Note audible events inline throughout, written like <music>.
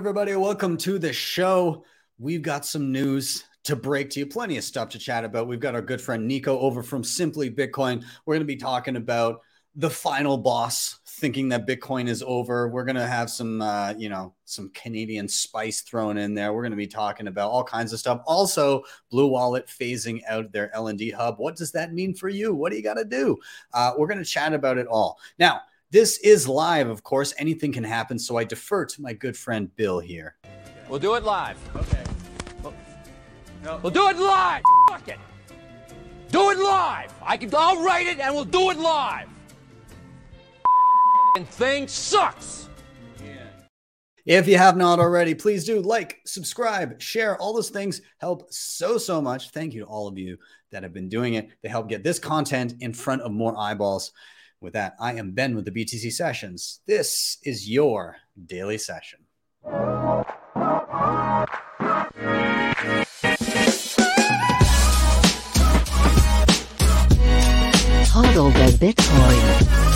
Everybody. Welcome to the show. We've got some news to break to you, plenty of stuff to chat about. We've got our good friend Nico over from Simply Bitcoin. We're going to be talking about the final boss thinking that Bitcoin is over. We're going to have some, uh, you know, some Canadian spice thrown in there. We're going to be talking about all kinds of stuff. Also, BlueWallet phasing out their LndHub. What does that mean for you? What do you got to do? Uh, we're going to chat about it all. Now, this is live, of course. Anything can happen. So I defer to my good friend Bill here. We'll do it live. Okay. We'll do it live. Fuck it. Do it live. I can. I'll write it and we'll do it live. And thing sucks. If you have not already, please do like, subscribe, share. All those things help so, so much. Thank you to all of you that have been doing it. They help get this content in front of more eyeballs. With that, I am Ben with the BTC Sessions. This is your daily session. Hodl the Bitcoin.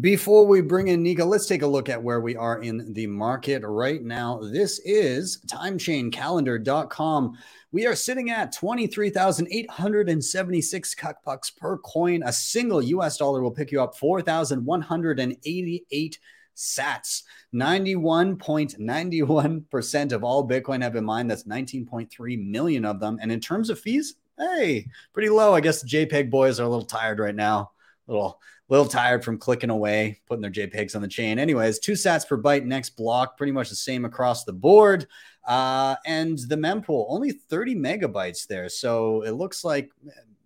Before we bring in Nico, let's take a look at where we are in the market right now. This is timechaincalendar.com. We are sitting at 23,876 cuck bucks per coin. A single US dollar will pick you up 4,188 sats. 91.91% of all Bitcoin have in mind. That's 19.3 million of them. And in terms of fees, hey, pretty low. I guess the JPEG boys are a little tired right now. Little little tired from clicking away, putting their JPEGs on the chain. Anyways, two sats per byte next block, pretty much the same across the board. Uh, and the mempool only 30 megabytes there. So it looks like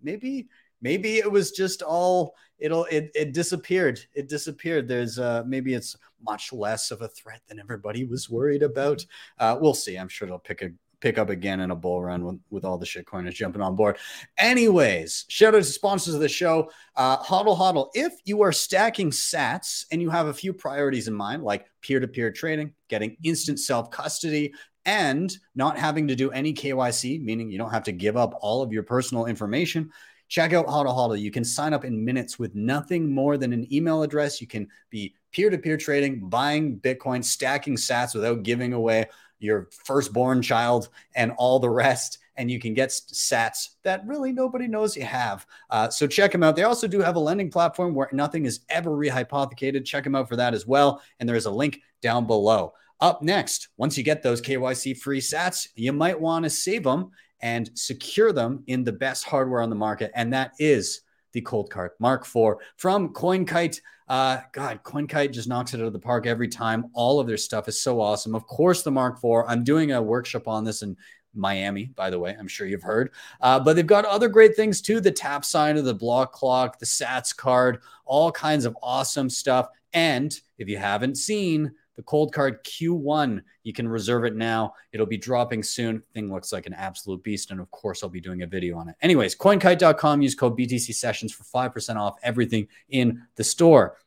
maybe maybe it was just all it'll it, it disappeared it disappeared there's uh maybe it's much less of a threat than everybody was worried about uh we'll see i'm sure it'll pick a pick up again in a bull run with, with all the shit shitcoiners jumping on board. Anyways, shout out to sponsors of the show. Uh, hodl hodl. If you are stacking sats and you have a few priorities in mind, like peer to peer trading, getting instant self custody, and not having to do any KYC, meaning you don't have to give up all of your personal information. Check out Hodl Hodl. You can sign up in minutes with nothing more than an email address. You can be peer to peer trading, buying Bitcoin, stacking sats without giving away your firstborn child and all the rest and you can get sats that really nobody knows you have. Uh, so check them out. They also do have a lending platform where nothing is ever rehypothecated. Check them out for that as well. And there is a link down below. Up next, once you get those KYC free sats, you might want to save them and secure them in the best hardware on the market. And that is the Coldcard Mark IV from CoinKite. Uh, God, CoinKite just knocks it out of the park every time. All of their stuff is so awesome. Of course, the Mark IV. I'm doing a workshop on this in Miami, by the way. I'm sure you've heard. Uh, but they've got other great things too the TAPSIGNER the block clock, the SATSCARD, all kinds of awesome stuff. And if you haven't seen, the Coldcard Q1. You can reserve it now. It'll be dropping soon. Thing looks like an absolute beast. And of course, I'll be doing a video on it. Anyways, coinkite.com, use code BTC sessions for 5% off everything in the store.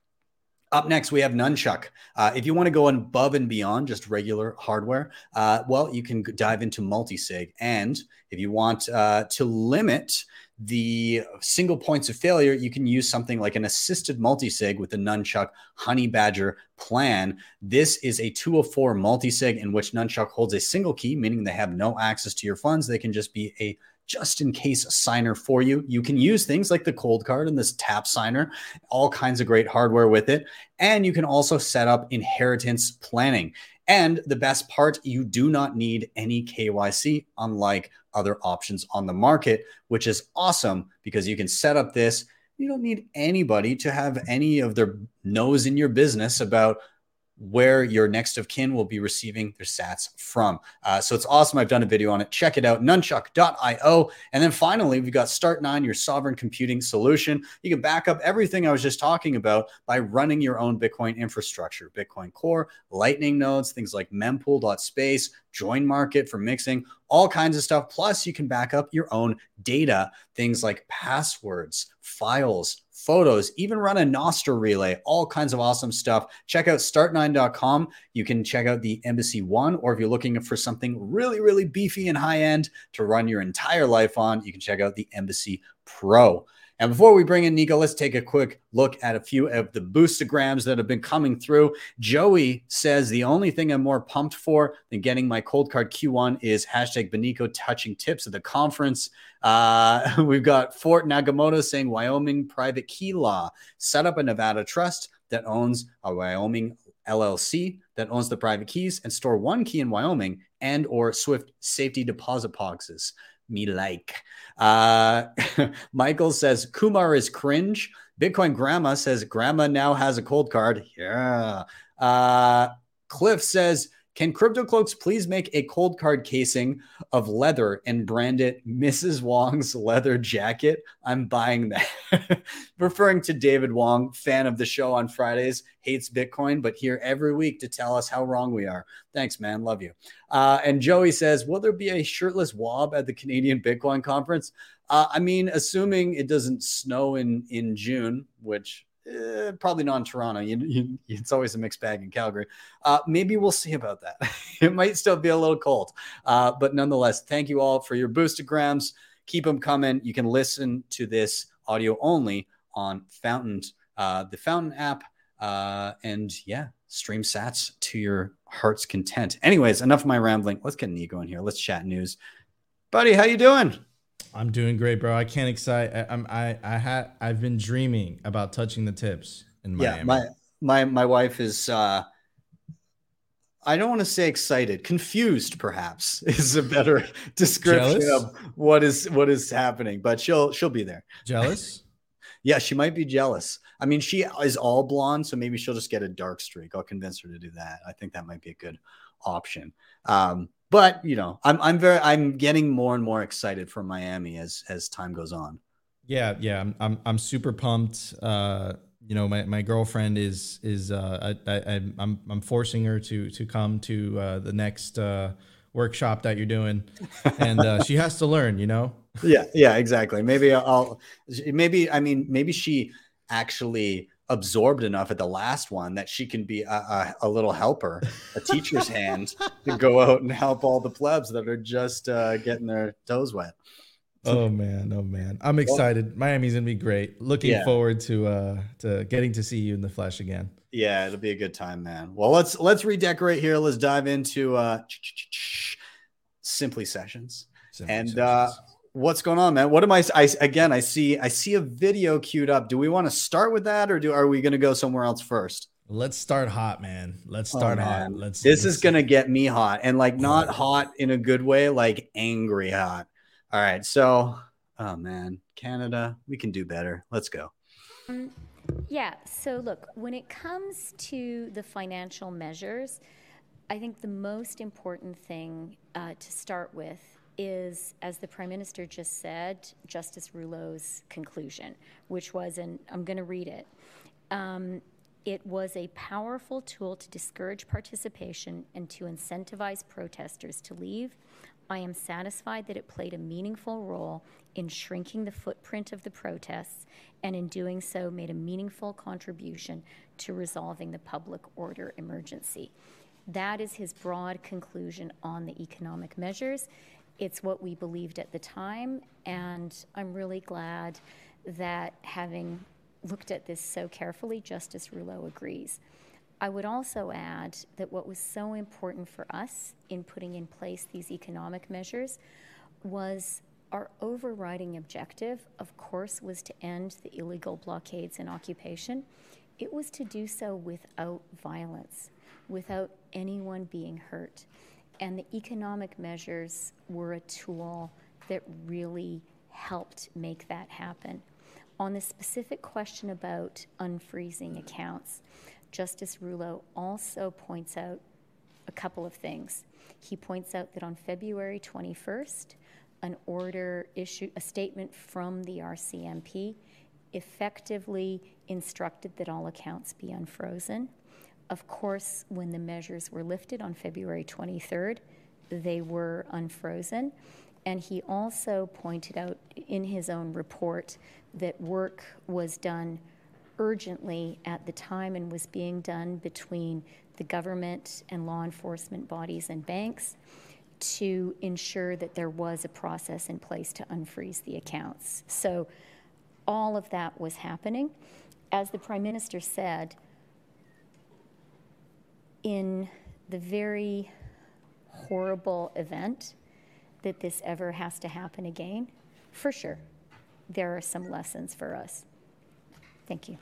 Up next, we have Nunchuk. Uh, if you want to go above and beyond just regular hardware, uh, well, you can dive into multi-sig. And if you want uh, to limit the single points of failure, you can use something like an assisted multi-sig with the Nunchuk Honey Badger plan. This is a 204 multi-sig in which Nunchuk holds a single key, meaning they have no access to your funds. They can just be a just in case signer for you. You can use things like the Coldcard and this Tapsigner, all kinds of great hardware with it. And you can also set up inheritance planning. And the best part, you do not need any KYC, unlike other options on the market, which is awesome because you can set up this. You don't need anybody to have any of their nose in your business about where your next of kin will be receiving their sats from. Uh, so it's awesome. I've done a video on it. Check it out, nunchuk.io. And then finally, we've got Start9, your sovereign computing solution. You can back up everything I was just talking about by running your own Bitcoin infrastructure, Bitcoin Core, Lightning nodes, things like mempool.space, JoinMarket for mixing, all kinds of stuff. Plus, you can back up your own data, things like passwords, files, photos, even run a Nostr relay, all kinds of awesome stuff. Check out start9.com. You can check out the Embassy One, or if you're looking for something really, really beefy and high end to run your entire life on, you can check out the Embassy Pro. And before we bring in Nico, let's take a quick look at a few of the boostograms that have been coming through. Joey says the only thing I'm more pumped for than getting my Coldcard Q1 is hashtag Benico touching tips at the conference. Uh, <laughs> we've got Fort Nagamoto saying Wyoming private key law set up a Nevada trust that owns a Wyoming LLC that owns the private keys and store one key in Wyoming and or Swift safety deposit boxes. Me like. Uh, <laughs> Michael says Kumar is cringe. Bitcoin Grandma says Grandma now has a Coldcard. Yeah. Uh, Cliff says can Crypto Cloaks please make a Coldcard casing of leather and brand it Mrs. Wong's <laughs> leather jacket? I'm buying that. <laughs> Referring to David Wong, fan of the show on Fridays, hates Bitcoin, but here every week to tell us how wrong we are. Thanks, man. Love you. Uh, and Joey says, Will there be a shirtless wob at the Canadian Bitcoin conference? Uh, I mean, assuming it doesn't snow in in June, which eh, probably not in Toronto. You, you, it's always a mixed bag in Calgary. Uh, maybe we'll see about that. <laughs> it might still be a little cold, uh, but nonetheless, thank you all for your boostograms. Keep them coming. You can listen to this audio only on Fountain, uh, the Fountain app, uh, and yeah, stream Sats to your heart's content. Anyways, enough of my rambling. Let's get Nico in here. Let's chat news, buddy. How you doing? I'm doing great, bro. I can't excite. I, I'm I I had I've been dreaming about touching the tips in Miami. Yeah, my my my wife is. uh I don't want to say excited, confused perhaps <laughs> is a better <laughs> description Jealous? of what is what is happening. But she'll she'll be there. Jealous? <laughs> Yeah, she might be jealous. I mean, she is all blonde, so maybe she'll just get a dark streak. I'll convince her to do that. I think that might be a good option. Um, but you know, I'm I'm very I'm getting more and more excited for Miami as as time goes on. Yeah, yeah. I'm I'm, I'm super pumped. Uh, you know, my, my girlfriend is is uh, I, I, I'm I'm forcing her to to come to uh, the next uh, workshop that you're doing, and uh, she has to learn. You know. <laughs> yeah yeah exactly maybe i'll maybe i mean maybe she actually absorbed enough at the last one that she can be a, a, a little helper a teacher's hand to go out and help all the plebs that are just uh, getting their toes wet Oh man, oh man. I'm excited. Miami's gonna be great. Looking Yeah. forward to uh to getting to see you in the flesh again. yeah it'll be a good time man well let's let's redecorate here let's dive into uh simply sessions Simple and sessions. uh what's going on man what am I, I again i see i see a video queued up do we want to start with that or do are we going to go somewhere else first let's start hot, man. Let's Oh, start man. hot. Let's this let's- is gonna get me hot and like not Oh. hot in a good way like angry hot all right so oh man canada we can do better let's go Yeah, so look, when it comes to the financial measures, I think the most important thing uh, to start with is, as the Prime Minister just said, Justice Rouleau's conclusion, which was, and I'm going to read it. Um, it was a powerful tool to discourage participation and to incentivize protesters to leave. I am satisfied that it played a meaningful role in shrinking the footprint of the protests and in doing so made a meaningful contribution to resolving the public order emergency. That is his broad conclusion on the economic measures. It's what we believed at the time, and I'm really glad that having looked at this so carefully, Justice Rouleau agrees. I would also add that what was so important for us in putting in place these economic measures was our overriding objective, of course, was to end the illegal blockades and occupation. It was to do so without violence, without anyone being hurt. And the economic measures were a tool that really helped make that happen. On the specific question about unfreezing accounts, Justice Rouleau also points out a couple of things. He points out that on February 21st, an order issued, a statement from the RCMP effectively instructed that all accounts be unfrozen. Of course, when the measures were lifted on February 23rd, they were unfrozen. And he also pointed out in his own report that work was done urgently at the time and was being done between the government and law enforcement bodies and banks to ensure that there was a process in place to unfreeze the accounts. So all of that was happening. As the Prime Minister said, in the very horrible event that this ever has to happen again, for sure, there are some lessons for us. Thank you.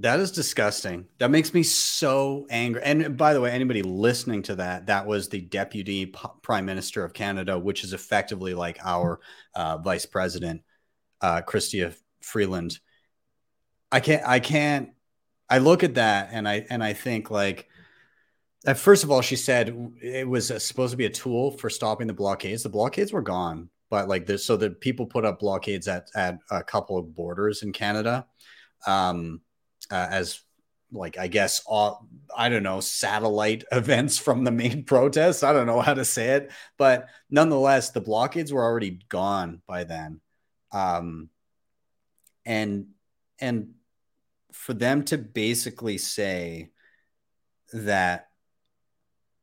That is disgusting. That makes me so angry. And by the way, anybody listening to that, that was the deputy prime minister of Canada, which is effectively like our uh, vice president, uh, Chrystia Freeland. I can't. I can't. I look at that and I and I think like. First of all, she said it was supposed to be a tool for stopping the blockades. The blockades were gone, but like this, so that people put up blockades at at a couple of borders in Canada. Um, uh, as like I guess all I don't know satellite <laughs> events from the main <laughs> protests. I don't know how to say it, but nonetheless, the blockades were already gone by then, um, and and for them to basically say that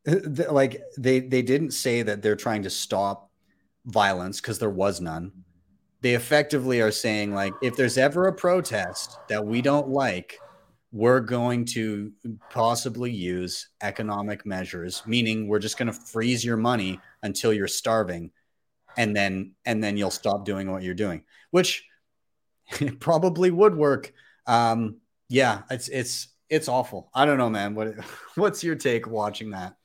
<laughs> like they they didn't say that they're trying to stop violence because there was none. They effectively are saying like if there's ever a protest that we don't like we're going to possibly use economic measures meaning we're just going to freeze your money until you're starving and then and then you'll stop doing what you're doing which <laughs> probably would work. Um yeah it's it's it's awful i don't know man what <laughs> what's your take watching that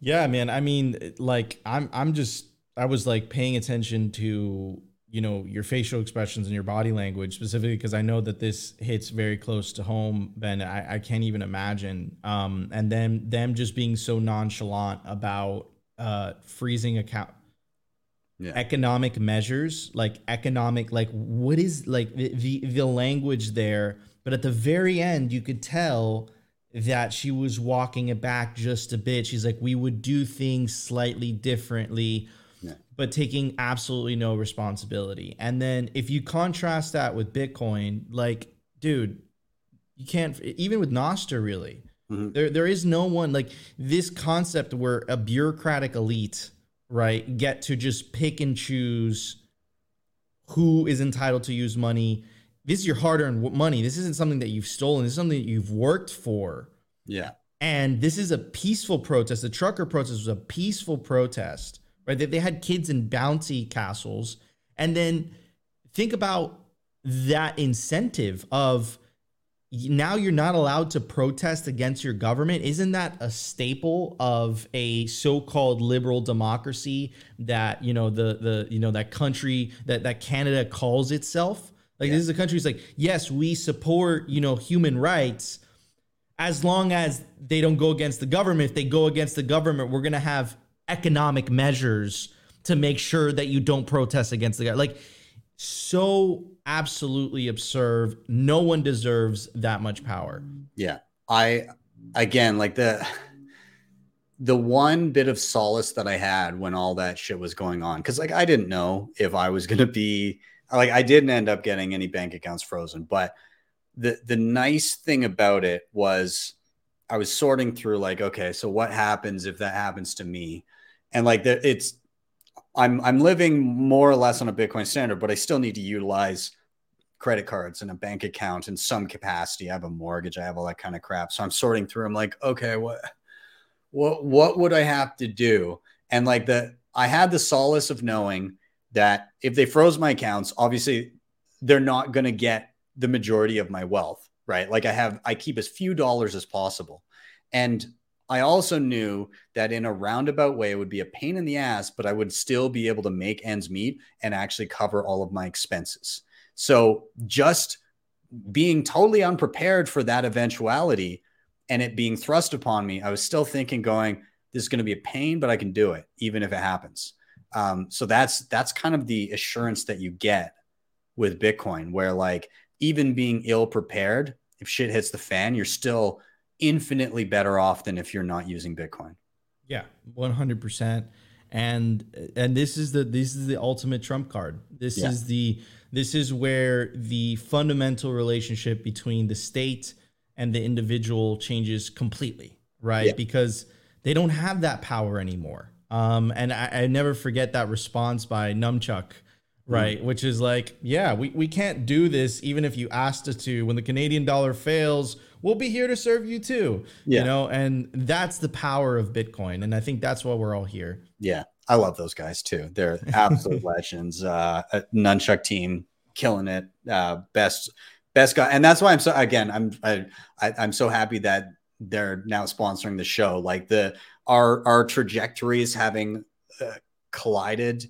yeah man i mean like i'm i'm just i was like paying attention to you know your facial expressions and your body language specifically because I know that this hits very close to home. Ben, I, I can't even imagine. Um, and then them just being so nonchalant about uh, freezing account yeah. economic measures, like economic, like what is like the, the the language there. But at the very end, you could tell that she was walking it back just a bit. She's like, we would do things slightly differently but taking absolutely no responsibility. And then if you contrast that with Bitcoin, like, dude, you can't even with Nostr really. Mm-hmm. There there is no one like this concept where a bureaucratic elite, right, get to just pick and choose who is entitled to use money. This is your hard-earned money. This isn't something that you've stolen. This is something that you've worked for. Yeah. And this is a peaceful protest. The trucker protest was a peaceful protest right? They, they had kids in bouncy castles. And then think about that incentive of now you're not allowed to protest against your government. Isn't that a staple of a so-called liberal democracy that, you know, the the you know that country that that Canada calls itself? Like yeah. this is a country that's like, yes, we support, you know, human rights as long as they don't go against the government. If they go against the government, we're to have economic measures to make sure that you don't protest against the guy. Like, so absolutely absurd. No one deserves that much power. Yeah. I, again, like the, the one bit of solace that I had when all that shit was going on, because like I didn't know if I was going to be, like, I didn't end up getting any bank accounts frozen. But the, the nice thing about it was, I was sorting through like, okay, so what happens if that happens to me? And like that, it's I'm I'm living more or less on a Bitcoin standard, but I still need to utilize credit cards and a bank account in some capacity. I have a mortgage, I have all that kind of crap. So I'm sorting through. I'm like, okay, what what what would I have to do? And like the I had the solace of knowing that if they froze my accounts, obviously they're not going to get the majority of my wealth right? Like I have, I keep as few dollars as possible. And I also knew that in a roundabout way, it would be a pain in the ass, but I would still be able to make ends meet and actually cover all of my expenses. So just being totally unprepared for that eventuality and it being thrust upon me, I was still thinking, going, this is going to be a pain, but I can do it, even if it happens. Um, so that's that's kind of the assurance that you get with Bitcoin, where like even being ill prepared, if shit hits the fan, you're still infinitely better off than if you're not using Bitcoin. Yeah, 100%. And and this is the this is the ultimate trump card. This yeah. is the this is where the fundamental relationship between the state and the individual changes completely, right? Yeah. Because they don't have that power anymore. Um, and I, I never forget that response by Nunchuk right? Which is like, yeah, we, we can't do this even if you asked us to. When the Canadian dollar fails, we'll be here to serve you too. Yeah. You know, and that's the power of Bitcoin. And I think that's why we're all here. Yeah, I love those guys too. They're absolute <laughs> legends. Uh, Nunchuk team killing it. Uh, best best guy, and that's why I'm so again. I'm I, I I'm so happy that they're now sponsoring the show. Like the our our trajectories having uh, collided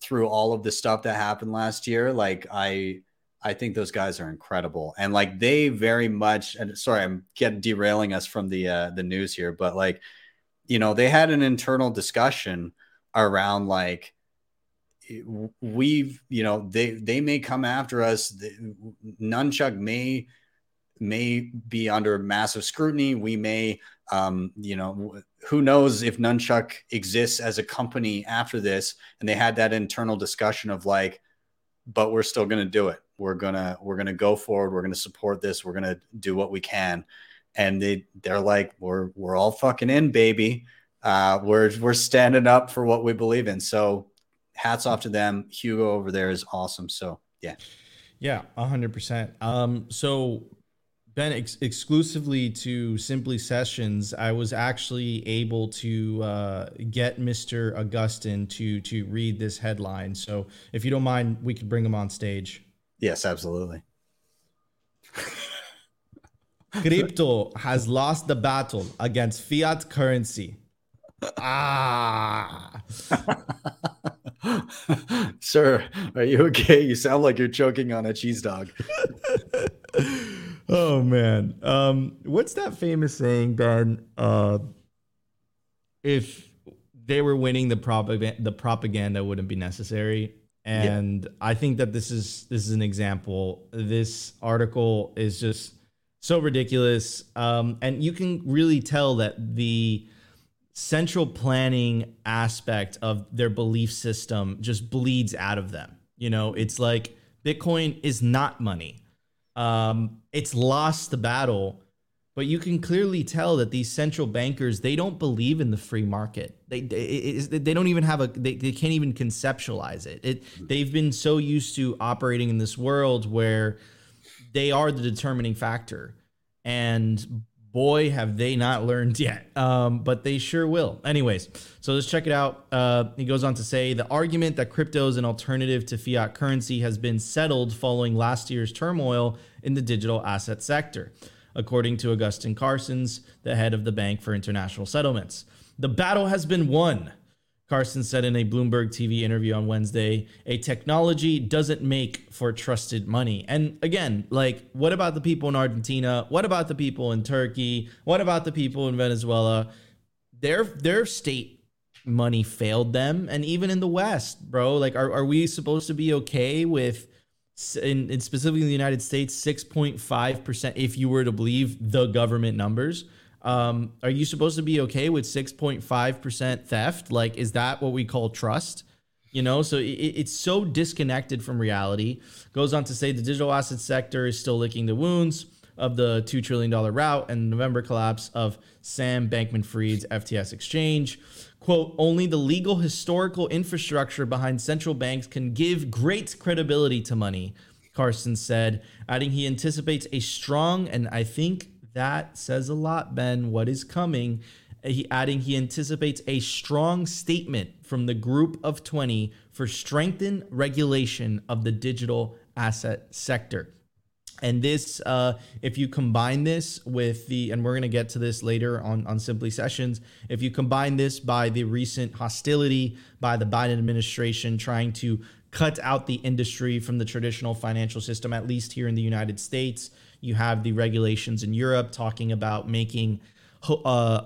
through all of the stuff that happened last year. Like I I think those guys are incredible, and like they very much. And sorry, I'm getting derailing us from the uh, the news here, but like you know they had an internal discussion around like we've you know they they may come after us Nunchuk may may be under massive scrutiny. We may um you know who knows if Nunchuk exists as a company after this and they had that internal discussion of like but we're still going to do it. We're to we're to go forward. We're to support this. We're to do what we can. And they they're like we're we're all fucking in baby. Uh we're we're standing up for what we believe in. So hats off to them. Hugo over there is awesome. So yeah, yeah, hundred percent. Um, so Ben, ex- exclusively to Simply Sessions, I was actually able to uh, get Mr. Augustin to to read this headline. So if you don't mind, we could bring him on stage. Yes, absolutely. <laughs> Crypto has lost the battle against fiat currency. Ah. <laughs> Sir, are you okay? You sound like you're choking on a cheese dog. <laughs> oh man. Um, what's that famous saying, Ben? Uh, if they were winning the propaganda the propaganda wouldn't be necessary. And yeah. I think that this is this is an example. This article is just so ridiculous. Um, and you can really tell that the central planning aspect of their belief system just bleeds out of them. You know, it's like Bitcoin is not money. Um, it's lost the battle, but you can clearly tell that these central bankers they don't believe in the free market. They they, they don't even have a they, they can't even conceptualize it. It they've been so used to operating in this world where they are the determining factor. And boy, have they not learned yet. Um, but they sure will. Anyways, so let's check it out. Uh, he goes on to say the argument that crypto is an alternative to fiat currency has been settled following last year's turmoil in the digital asset sector, according to Agustin Carstens, the head of the Bank for International Settlements. The battle has been won. Carstens said in a Bloomberg TV interview on Wednesday, a technology doesn't make for trusted money. And again, like, what about the people in Argentina? What about the people in Turkey? What about the people in Venezuela? Their their state money failed them. And even in the West, bro, like, are, are we supposed to be okay with in, in specifically in the United States, 6.5%, if you were to believe the government numbers? Um, are you supposed to be okay with 6.5% theft? Like, is that what we call trust? You know, so it, it's so disconnected from reality. Goes on to say the digital asset sector is still licking the wounds of the $2 trillion rout and November collapse of Sam Bankman Fried's FTX exchange. Quote, only the legal historical infrastructure behind central banks can give great credibility to money, Carstens said, adding he anticipates a strong and I think that says a lot, Ben. What is coming? He adding he anticipates a strong statement from the group of 20 for strengthened regulation of the digital asset sector. And this, uh, if you combine this with the, and we're going to get to this later on, on Simply Sessions, if you combine this by the recent hostility by the Biden administration trying to cut out the industry from the traditional financial system, at least here in the United States, you have the regulations in Europe talking about making, uh,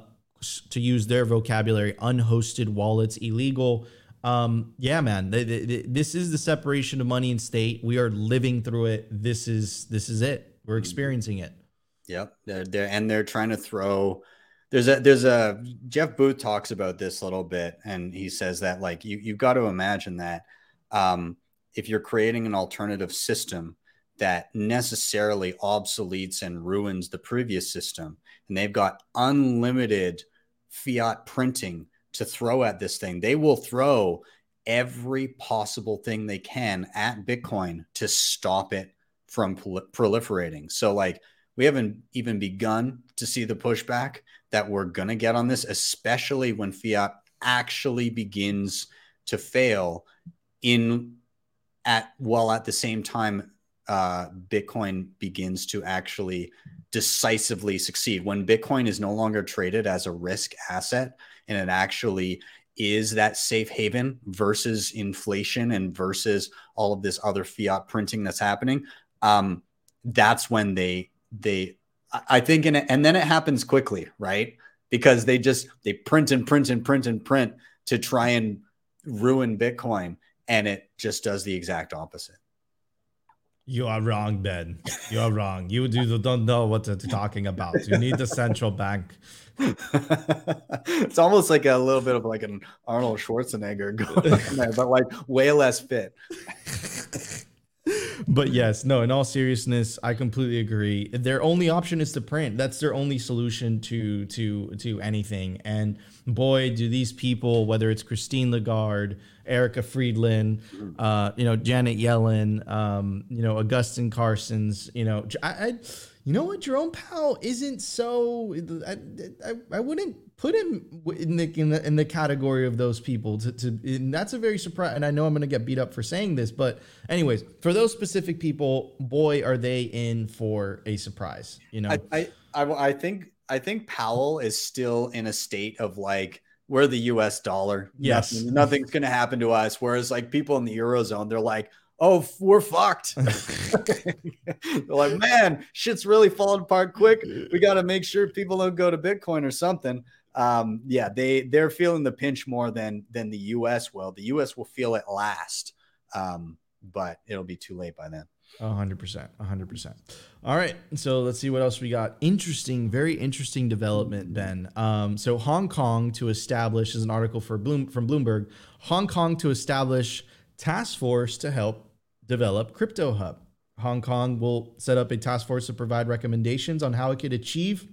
to use their vocabulary, unhosted wallets illegal. Um, yeah, man, they, they, they, this is the separation of money and state. We are living through it. This is this is it. We're experiencing it. Yep, they're, they're and they're trying to throw. There's a there's a Jeff Booth talks about this a little bit, and he says that like you you've got to imagine that um, if you're creating an alternative system that necessarily obsoletes and ruins the previous system. And they've got unlimited fiat printing to throw at this thing. They will throw every possible thing they can at Bitcoin to stop it from prol- proliferating. So, like, we haven't even begun to see the pushback that we're going to get on this, especially when fiat actually begins to fail in at while at the same time uh, Bitcoin begins to actually decisively succeed. When Bitcoin is no longer traded as a risk asset and it actually is that safe haven versus inflation and versus all of this other fiat printing that's happening, um, that's when they they I think in it, and then it happens quickly, right? Because they just they print and print and print and print to try and ruin Bitcoin, and it just does the exact opposite. You are wrong, Ben. You are wrong. You, you don't know what they're talking about. You need the central bank. <laughs> it's almost like a little bit of like an Arnold Schwarzenegger <laughs> going there, but like way less fit. <laughs> but yes, no, in all seriousness, I completely agree. Their only option is to print. That's their only solution to to to anything. And boy, do these people, whether it's Christine Lagarde, Erica Friedland, uh, you know, Janet Yellen, um, you know, Augustine Carstens, you know, I, I you know what, Jerome Powell isn't so. I, I, I wouldn't put him in the, in the in the category of those people. To, to and that's a very surprise. And I know I'm going to get beat up for saying this, but anyways, for those specific people, boy, are they in for a surprise. You know, I I, I think I think Powell is still in a state of like we're the U.S. dollar. Yes, Nothing, nothing's going to happen to us. Whereas like people in the eurozone, they're like, oh, we're fucked. <laughs> they're like, man, shit's really falling apart quick. We got to make sure people don't go to Bitcoin or something. Um, yeah, they they're feeling the pinch more than than the U.S. will. The U.S. will feel it last, um, but it'll be too late by then. hundred percent, hundred percent. All right, so let's see what else we got. Interesting, very interesting development, Ben. Um, so Hong Kong to establish is an article for Bloom from Bloomberg. Hong Kong to establish task force to help develop Crypto Hub. Hong Kong will set up a task force to provide recommendations on how it could achieve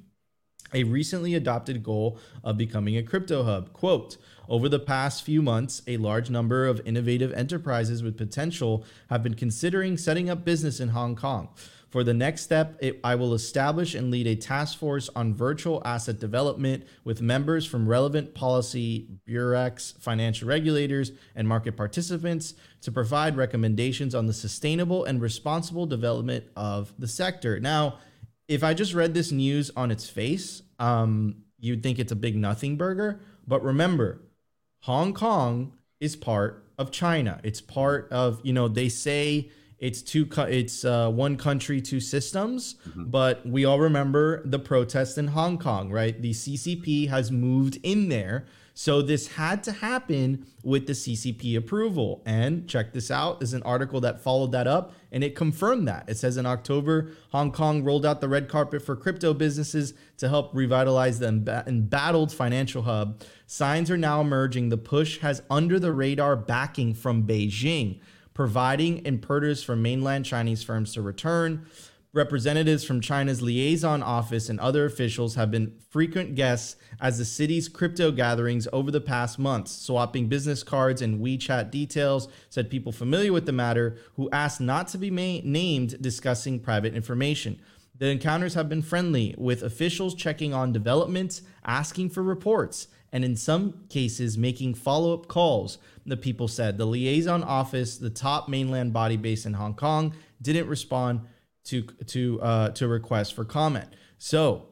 a recently adopted goal of becoming a crypto hub. Quote, over the past few months, a large number of innovative enterprises with potential have been considering setting up business in Hong Kong. For the next step, it, I will establish and lead a task force on virtual asset development with members from relevant policy bureaus, financial regulators, and market participants to provide recommendations on the sustainable and responsible development of the sector. Now, if I just read this news on its face, um, you'd think it's a big nothing burger. But remember, Hong Kong is part of China. It's part of you know they say it's two it's uh, one country two systems mm-hmm. but we all remember the protests in hong kong right the ccp has moved in there so this had to happen with the ccp approval. And check this out is an article that followed that up and it confirmed that. It says in october hong kong rolled out the red carpet for crypto businesses to help revitalize the embattled financial hub. Signs are now emerging the push has under the radar backing from beijing providing impetus for mainland Chinese firms to return. Representatives from China's liaison office and other officials have been frequent guests as the city's crypto gatherings over the past months, swapping business cards and WeChat details, said people familiar with the matter who asked not to be ma- named discussing private information. The encounters have been friendly, with officials checking on developments, asking for reports, and in some cases making follow up calls the people said. The liaison office, the top mainland body based in Hong Kong, didn't respond to to uh, to requests for comment. So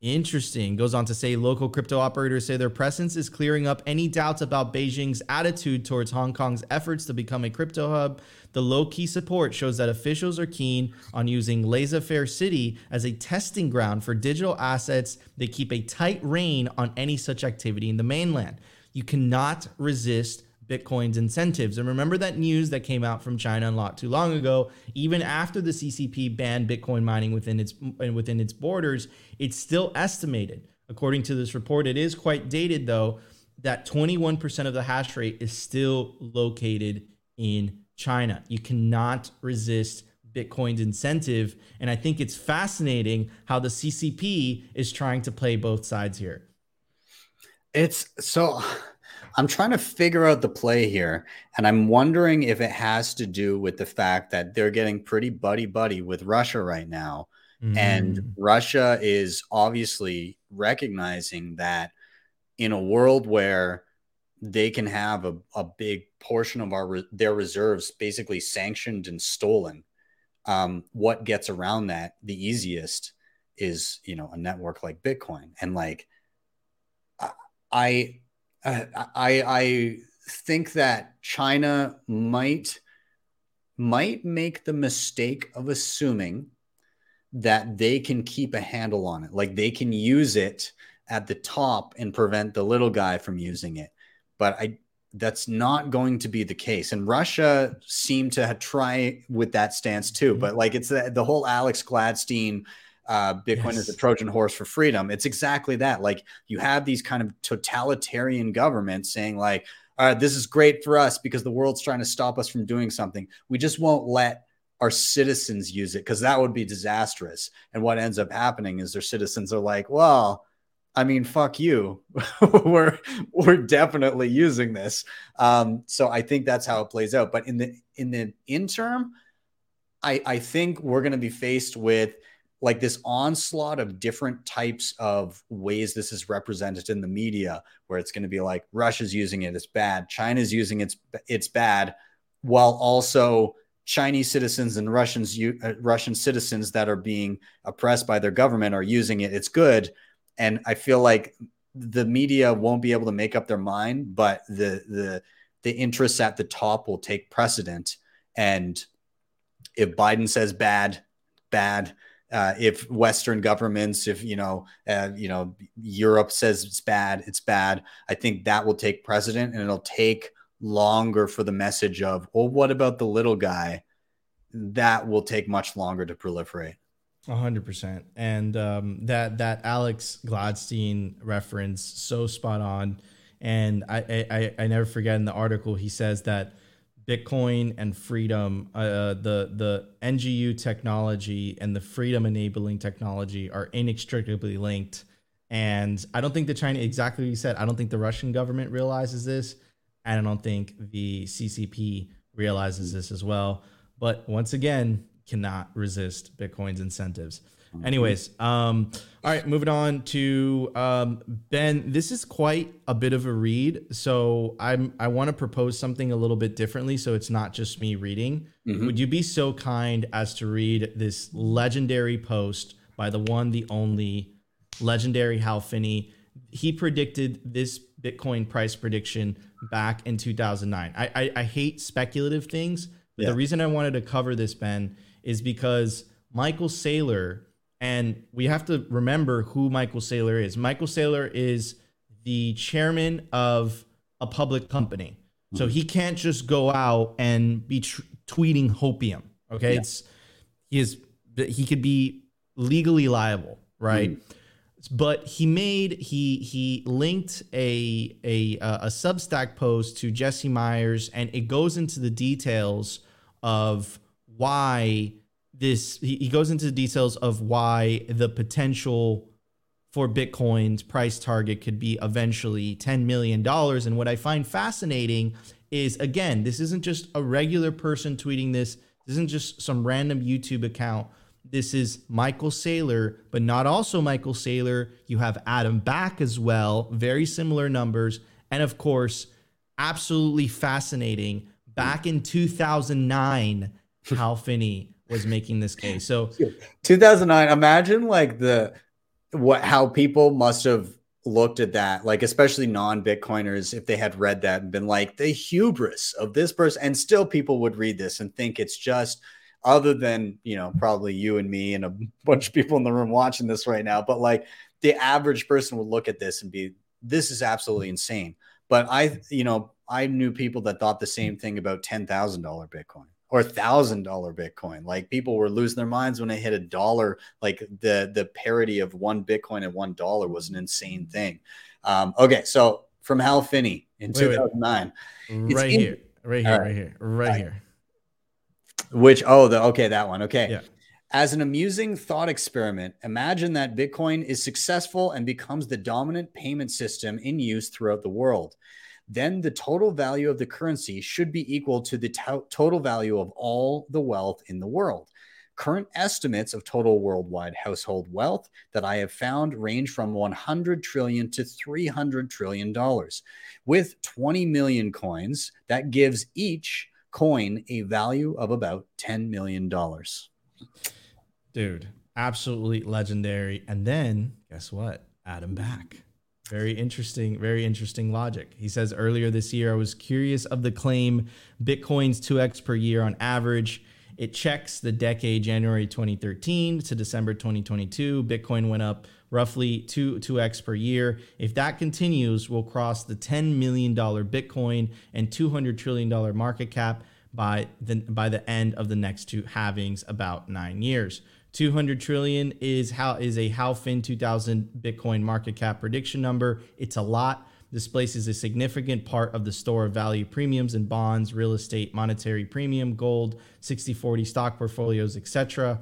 interesting. Goes on to say local crypto operators say their presence is clearing up any doubts about Beijing's attitude towards Hong Kong's efforts to become a crypto hub. The low key support shows that officials are keen on using Laissez Faire City as a testing ground for digital assets. They keep a tight rein on any such activity in the mainland. You cannot resist Bitcoin's incentives. And remember that news that came out from China not too long ago. Even after the CCP banned Bitcoin mining within its within its borders, it's still estimated, according to this report. It is quite dated though, that 21% of the hash rate is still located in China. You cannot resist Bitcoin's incentive, and I think it's fascinating how the CCP is trying to play both sides here. It's so I'm trying to figure out the play here, and I'm wondering if it has to do with the fact that they're getting pretty buddy buddy with Russia right now, and Mm. Russia is obviously recognizing that in a world where they can have a, a big portion of our their reserves basically sanctioned and stolen. Um, what gets around that the easiest is you know a network like Bitcoin, and like I I I, I think that China might might make the mistake of assuming that they can keep a handle on it, like they can use it at the top and prevent the little guy from using it. But I that's not going to be the case. And Russia seemed to try with that stance too. Mhm. But like it's the, the whole Alex Gladstein, uh, Bitcoin is a Trojan horse for freedom. It's exactly that. Like you have these kind of totalitarian governments saying like, all right, this is great for us because the world's trying to stop us from doing something. We just won't let our citizens use it because that would be disastrous. And what ends up happening is their citizens are like, well, I mean, fuck you. <laughs> we're we're definitely using this. Um, so I think that's how it plays out. But in the in the interim, I I think we're going to be faced with like this onslaught of different types of ways this is represented in the media, where it's going to be like Russia's using it, it's bad. China's using it, it's it's bad, while also Chinese citizens and Russians, uh, Russian citizens that are being oppressed by their government are using it. It's good, and I feel like the media won't be able to make up their mind, but the the the interests at the top will take precedent. And if Biden says bad, bad. Uh, if Western governments, if you know, uh, you know, Europe says it's bad, it's bad. I think that will take precedent, and it'll take longer for the message of, well, what about the little guy? That will take much longer to proliferate. A hundred percent, and um, that that Alex Gladstein reference so spot on, and I, I I never forget in the article he says that Bitcoin and freedom, uh, the the NGU technology and the freedom enabling technology are inextricably linked, and I don't think the China exactly what you said. I don't think the Russian government realizes this, and I don't think the CCP realizes this as well. But once again, cannot resist Bitcoin's incentives. Anyways, um, all right, moving on to um, Ben. This is quite a bit of a read, so I'm I want to propose something a little bit differently, so it's not just me reading. Would you be so kind as to read this legendary post by the one, the only, legendary Hal Finney? He predicted this Bitcoin price prediction back in 2009. I I, I hate speculative things, but Yeah. the reason I wanted to cover this, Ben, is because Michael Saylor, and we have to remember who Michael Saylor is. Michael Saylor is the chairman of a public company. So he can't just go out and be tr- tweeting hopium. Okay. It's, he is, he could be legally liable, right? Mm. But he made he he linked a a a Substack post to Jesse Myers, and it goes into the details of why this. He, he goes into the details of why the potential for Bitcoin's price target could be eventually $10 million. And what I find fascinating is again, this isn't just a regular person tweeting this, this isn't just some random YouTube account. This is Michael Saylor, but not also Michael Saylor. You have Adam Back as well, very similar numbers. And of course, absolutely fascinating. Back in 2009, Hal Finney was making this case. So 2009 imagine like the what how people must have looked at that like especially non-bitcoiners if they had read that and been like the hubris of this person and still people would read this and think it's just other than you know probably you and me and a <laughs> bunch of people in the room watching this right now but like the average person would look at this and be this is absolutely insane but i you know i knew people that thought the same thing about $10000 bitcoin or thousand dollar Bitcoin. Like people were losing their minds when they hit a dollar. Like the the parity of one Bitcoin and one dollar was an insane thing. Um, okay, so from Hal Finney in Wait, wait. 2009, right in- here, right here, right right. here, right here. which oh the okay that one okay. Yeah. As an amusing thought experiment, imagine that Bitcoin is successful and becomes the dominant payment system in use throughout the world. Then the total value of the currency should be equal to the to- total value of all the wealth in the world. Current estimates of total worldwide household wealth that I have found range from 100 trillion to 300 trillion dollars. With 20 million coins, that gives each coin a value of about 10 million dollars. Dude, absolutely legendary. And then guess what? Adam Back. Very interesting, very interesting logic. He says earlier this year, I was curious of the claim Bitcoin's 2x per year on average. It checks the decade January 2013 to December 2022. Bitcoin went up roughly 2 2x per year. If that continues, we'll cross the 10 million dollar Bitcoin and 200 trillion dollar market cap by the by the end of the next two halvings about 9 years. 200 trillion is how is a Halfin 2000 Bitcoin market cap prediction number. It's a lot. This places a significant part of the store of value premiums and bonds, real estate, monetary premium, gold, 60/40 stock portfolios, etc.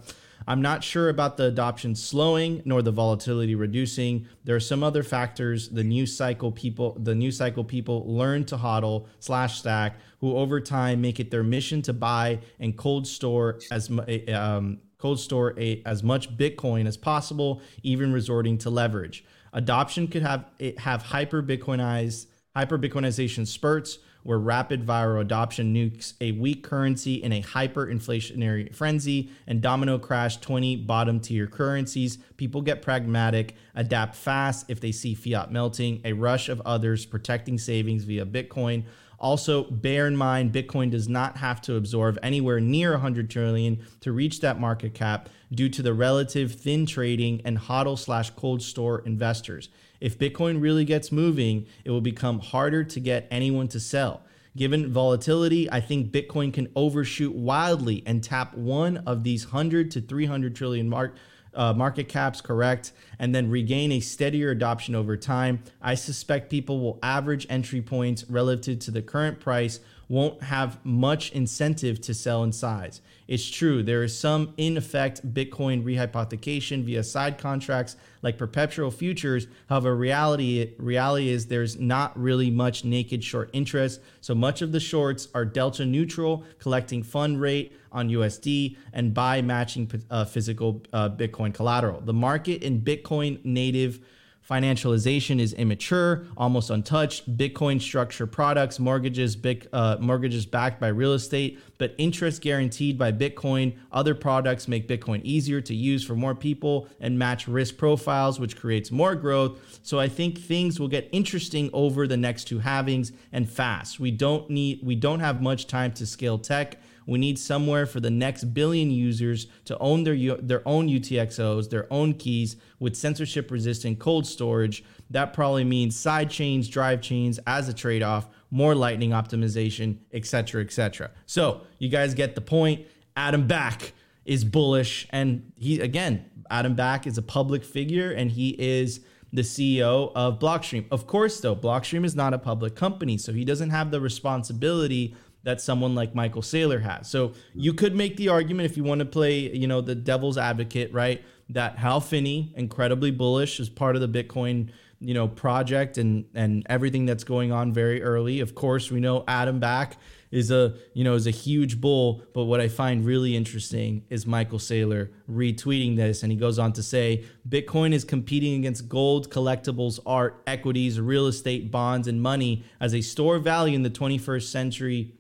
I'm not sure about the adoption slowing nor the volatility reducing. There are some other factors. The new cycle people, the new cycle people learn to hodl slash stack, who over time make it their mission to buy and cold store as um, cold store a, as much Bitcoin as possible, even resorting to leverage. Adoption could have have hyper Bitcoinized hyper Bitcoinization spurts where rapid viral adoption nukes a weak currency in a hyperinflationary frenzy and domino crash 20 bottom tier currencies. People get pragmatic, adapt fast if they see fiat melting, a rush of others protecting savings via Bitcoin. Also, bear in mind, Bitcoin does not have to absorb anywhere near 100 trillion to reach that market cap due to the relative thin trading and hodl slash cold store investors. If Bitcoin really gets moving, it will become harder to get anyone to sell. Given volatility, I think Bitcoin can overshoot wildly and tap one of these 100 to 300 trillion mark uh, market caps correct, and then regain a steadier adoption over time. I suspect people will average entry points relative to the current price won't have much incentive to sell in size. It's true, there is some in effect Bitcoin rehypothecation via side contracts like perpetual futures. However, reality reality is there's not really much naked short interest. So much of the shorts are delta neutral, collecting fund rate on USD and buy matching uh, physical uh, Bitcoin collateral. The market in Bitcoin native Financialization is immature, almost untouched. Bitcoin structure products, mortgages, big, uh, mortgages backed by real estate, but interest guaranteed by Bitcoin. Other products make Bitcoin easier to use for more people and match risk profiles, which creates more growth. So I think things will get interesting over the next two halvings and fast. We don't need, we don't have much time to scale tech. We need somewhere for the next billion users to own their their own UTXOs, their own keys with censorship resistant cold storage. That probably means side chains, drive chains as a trade off, more lightning optimization, etc., etc. So you guys get the point. Adam Back is bullish, and he again, Adam Back is a public figure, and he is the CEO of Blockstream. Of course, though, Blockstream is not a public company, so he doesn't have the responsibility that someone like Michael Saylor has. So you could make the argument if you want to play, you know, the devil's advocate, right? That Hal Finney, incredibly bullish, is part of the Bitcoin, you know, project and and everything that's going on very early. Of course, we know Adam Back is a you know is a huge bull. But what I find really interesting is Michael Saylor retweeting this, and he goes on to say Bitcoin is competing against gold, collectibles, art, equities, real estate, bonds, and money as a store of value in the 21st century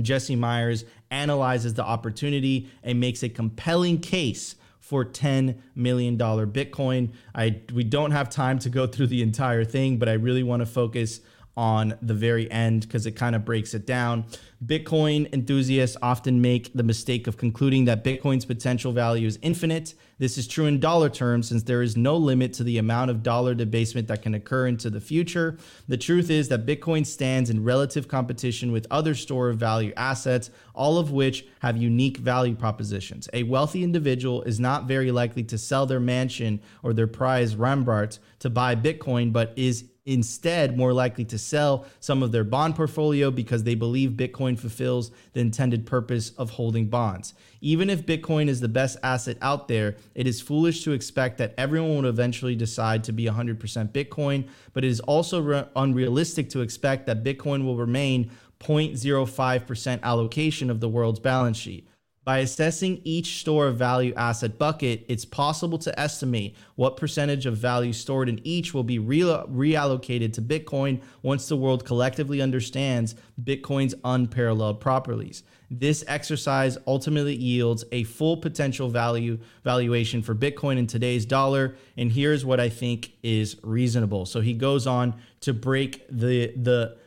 Jesse Myers analyzes the opportunity and makes a compelling case for $10 million Bitcoin. I we don't have time to go through the entire thing, but I really want to focus on the very end because it kind of breaks it down. Bitcoin enthusiasts often make the mistake of concluding that Bitcoin's potential value is infinite. This is true in dollar terms since there is no limit to the amount of dollar debasement that can occur into the future. The truth is that Bitcoin stands in relative competition with other store of value assets, all of which have unique value propositions. A wealthy individual is not very likely to sell their mansion or their prized Rembrandt to buy Bitcoin, but is instead more likely to sell some of their bond portfolio because they believe Bitcoin fulfills the intended purpose of holding bonds. Even if Bitcoin is the best asset out there, it is foolish to expect that everyone will eventually decide to be 100% Bitcoin, but it is also re- unrealistic to expect that Bitcoin will remain 0.05% allocation of the world's balance sheet. By assessing each store of value asset bucket, it's possible to estimate what percentage of value stored in each will be re- reallocated to Bitcoin once the world collectively understands Bitcoin's unparalleled properties. This exercise ultimately yields a full potential value valuation for Bitcoin in today's dollar, and here's what I think is reasonable. So he goes on to break the the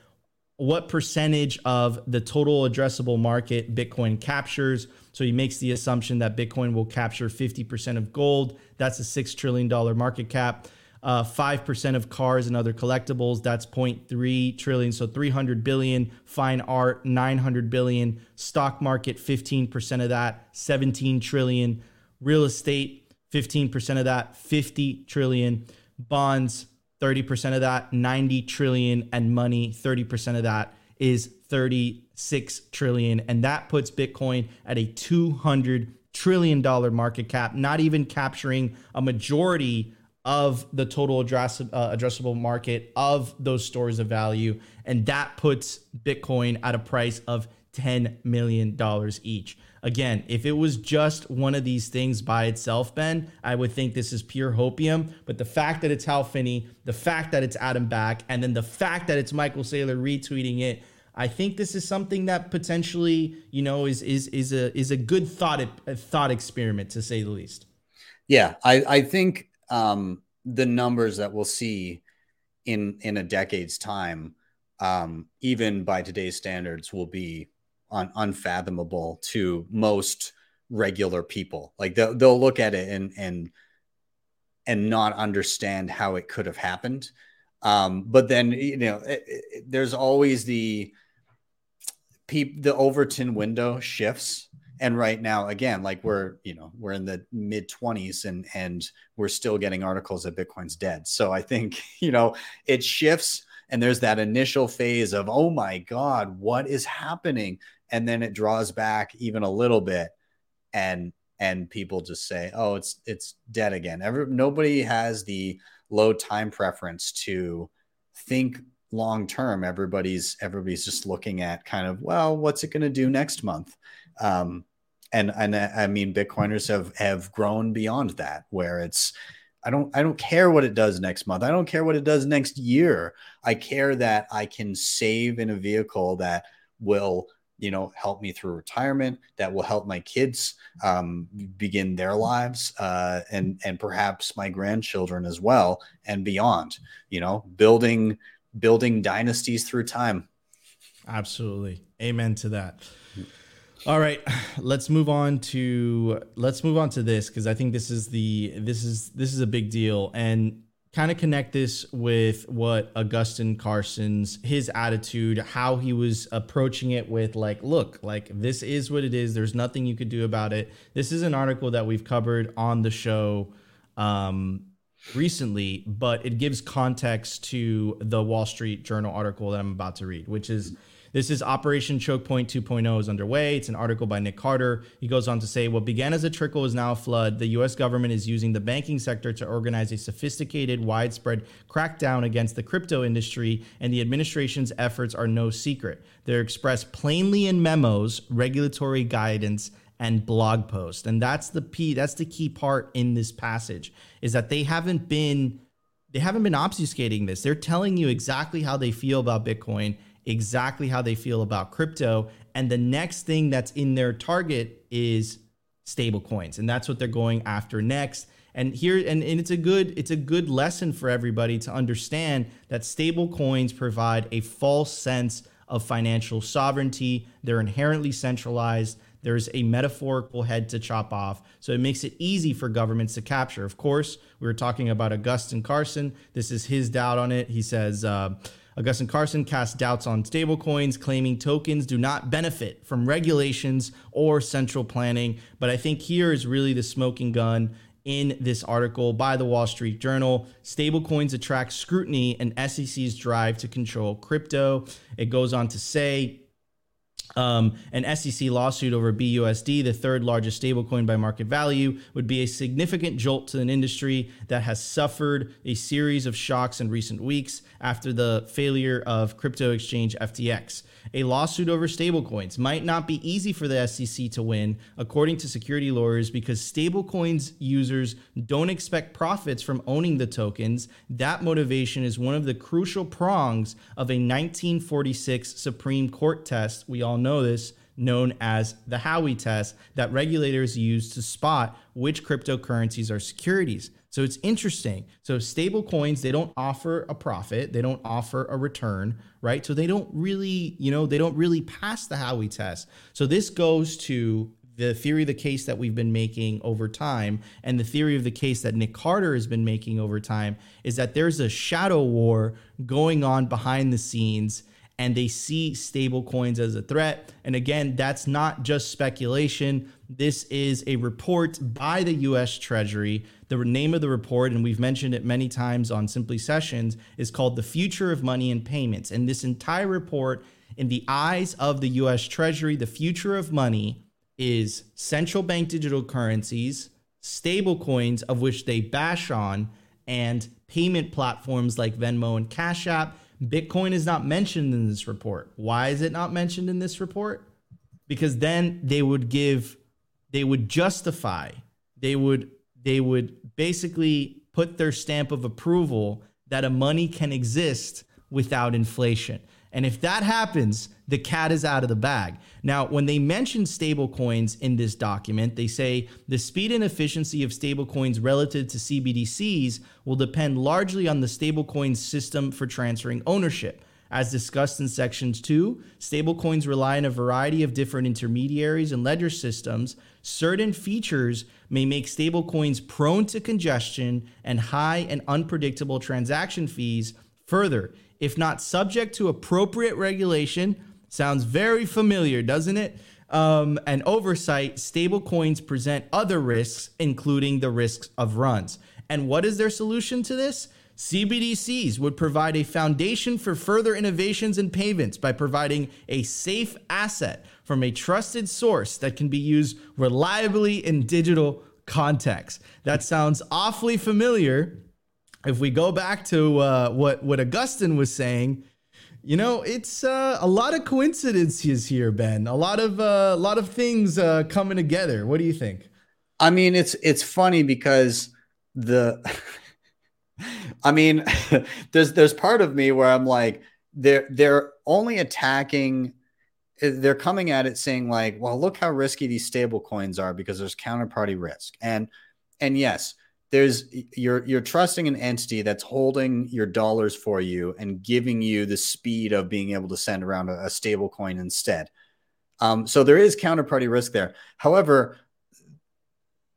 what percentage of the total addressable market Bitcoin captures. So he makes the assumption that Bitcoin will capture 50% of gold. That's a $6 trillion market cap. Uh, 5% of cars and other collectibles, that's 0.3 trillion. So 300 billion. Fine art, 900 billion. Stock market, 15% of that, 17 trillion. Real estate, 15% of that, 50 trillion. Bonds, 30% of that 90 trillion and money 30% of that is 36 trillion and that puts bitcoin at a 200 trillion dollar market cap not even capturing a majority of the total address, uh, addressable market of those stores of value and that puts bitcoin at a price of 10 million dollars each Again, if it was just one of these things by itself, Ben, I would think this is pure hopium. But the fact that it's Hal Finney, the fact that it's Adam Back, and then the fact that it's Michael Saylor retweeting it, I think this is something that potentially, you know, is is is a is a good thought a thought experiment to say the least. Yeah, I I think um, the numbers that we'll see in in a decade's time, um, even by today's standards, will be un- unfathomable to most regular people. Like they'll, they'll look at it and and and not understand how it could have happened. Um, but then you know, it, it, there's always the the Overton window shifts. And right now, again, like we're you know we're in the mid 20s and and we're still getting articles that Bitcoin's dead. So I think <laughs> you know it shifts and there's that initial phase of oh my god what is happening and then it draws back even a little bit and and people just say oh it's it's dead again Every, nobody has the low time preference to think long term everybody's everybody's just looking at kind of well what's it going to do next month um, and and i mean bitcoiners have have grown beyond that where it's I don't I don't care what it does next month. I don't care what it does next year. I care that I can save in a vehicle that will you know help me through retirement that will help my kids um, begin their lives uh, and and perhaps my grandchildren as well and beyond you know building building dynasties through time absolutely amen to that all right let's move on to let's move on to this because i think this is the this is this is a big deal and kind of connect this with what Augustine Carstens's his attitude, how he was approaching it with like, look, like this is what it is. There's nothing you could do about it. This is an article that we've covered on the show um, recently, but it gives context to the Wall Street Journal article that I'm about to read, which is this is Operation Choke Point 2.0 is underway. It's an article by Nick Carter. He goes on to say what began as a trickle is now a flood. The U.S. government is using the banking sector to organize a sophisticated, widespread crackdown against the crypto industry, and the administration's efforts are no secret. They're expressed plainly in memos, regulatory guidance, and blog posts. And that's the p that's the key part in this passage is that they haven't been they haven't been obfuscating this. They're telling you exactly how they feel about Bitcoin exactly how they feel about crypto. And the next thing that's in their target is stable coins. And that's what they're going after next. And here and, and it's a good it's a good lesson for everybody to understand that stable coins provide a false sense of financial sovereignty. They're inherently centralized. There's a metaphorical head to chop off. So it makes it easy for governments to capture. Of course, we were talking about Augustin Carstens. This is his doubt on it. He says, uh, Augustin Carstens casts doubts on stablecoins, claiming tokens do not benefit from regulations or central planning. But I think here is really the smoking gun in this article by the Wall Street Journal. Stablecoins attract scrutiny and SEC's drive to control crypto. It goes on to say, um, an SEC lawsuit over BUSD, the third largest stablecoin by market value, would be a significant jolt to an industry that has suffered a series of shocks in recent weeks after the failure of crypto exchange FTX. A lawsuit over stablecoins might not be easy for the SEC to win, according to security lawyers, because stablecoins users don't expect profits from owning the tokens. That motivation is one of the crucial prongs of a 1946 Supreme Court test. We all know this known as the Howey test that regulators use to spot which cryptocurrencies are securities. So it's interesting. So stable coins, they don't offer a profit, they don't offer a return, right? So they don't really, you know, they don't really pass the Howey test. So this goes to the theory of the case that we've been making over time and the theory of the case that Nick Carter has been making over time is that there's a shadow war going on behind the scenes and they see stable coins as a threat. And again, that's not just speculation. This is a report by the US Treasury. The name of the report, and we've mentioned it many times on Simply Sessions, is called The Future of Money and Payments. And this entire report, in the eyes of the US Treasury, the future of money is central bank digital currencies, stable coins, of which they bash on, and payment platforms like Venmo and Cash App. Bitcoin is not mentioned in this report. Why is it not mentioned in this report? Because then they would give they would justify they would they would basically put their stamp of approval that a money can exist without inflation and if that happens the cat is out of the bag now when they mention stablecoins in this document they say the speed and efficiency of stablecoins relative to cbdc's will depend largely on the stablecoin system for transferring ownership as discussed in sections 2, stablecoins rely on a variety of different intermediaries and ledger systems. Certain features may make stablecoins prone to congestion and high and unpredictable transaction fees. Further, if not subject to appropriate regulation, sounds very familiar, doesn't it? Um, and oversight, stablecoins present other risks, including the risks of runs. And what is their solution to this? CBDCs would provide a foundation for further innovations in payments by providing a safe asset from a trusted source that can be used reliably in digital context. That sounds awfully familiar. If we go back to uh, what what Augustine was saying, you know, it's uh, a lot of coincidences here, Ben. A lot of uh, a lot of things uh, coming together. What do you think? I mean, it's it's funny because the <laughs> I mean, <laughs> there's there's part of me where I'm like, they're they're only attacking they're coming at it saying like well look how risky these stable coins are because there's counterparty risk and and yes there's you're you're trusting an entity that's holding your dollars for you and giving you the speed of being able to send around a, a stable coin instead um, so there is counterparty risk there however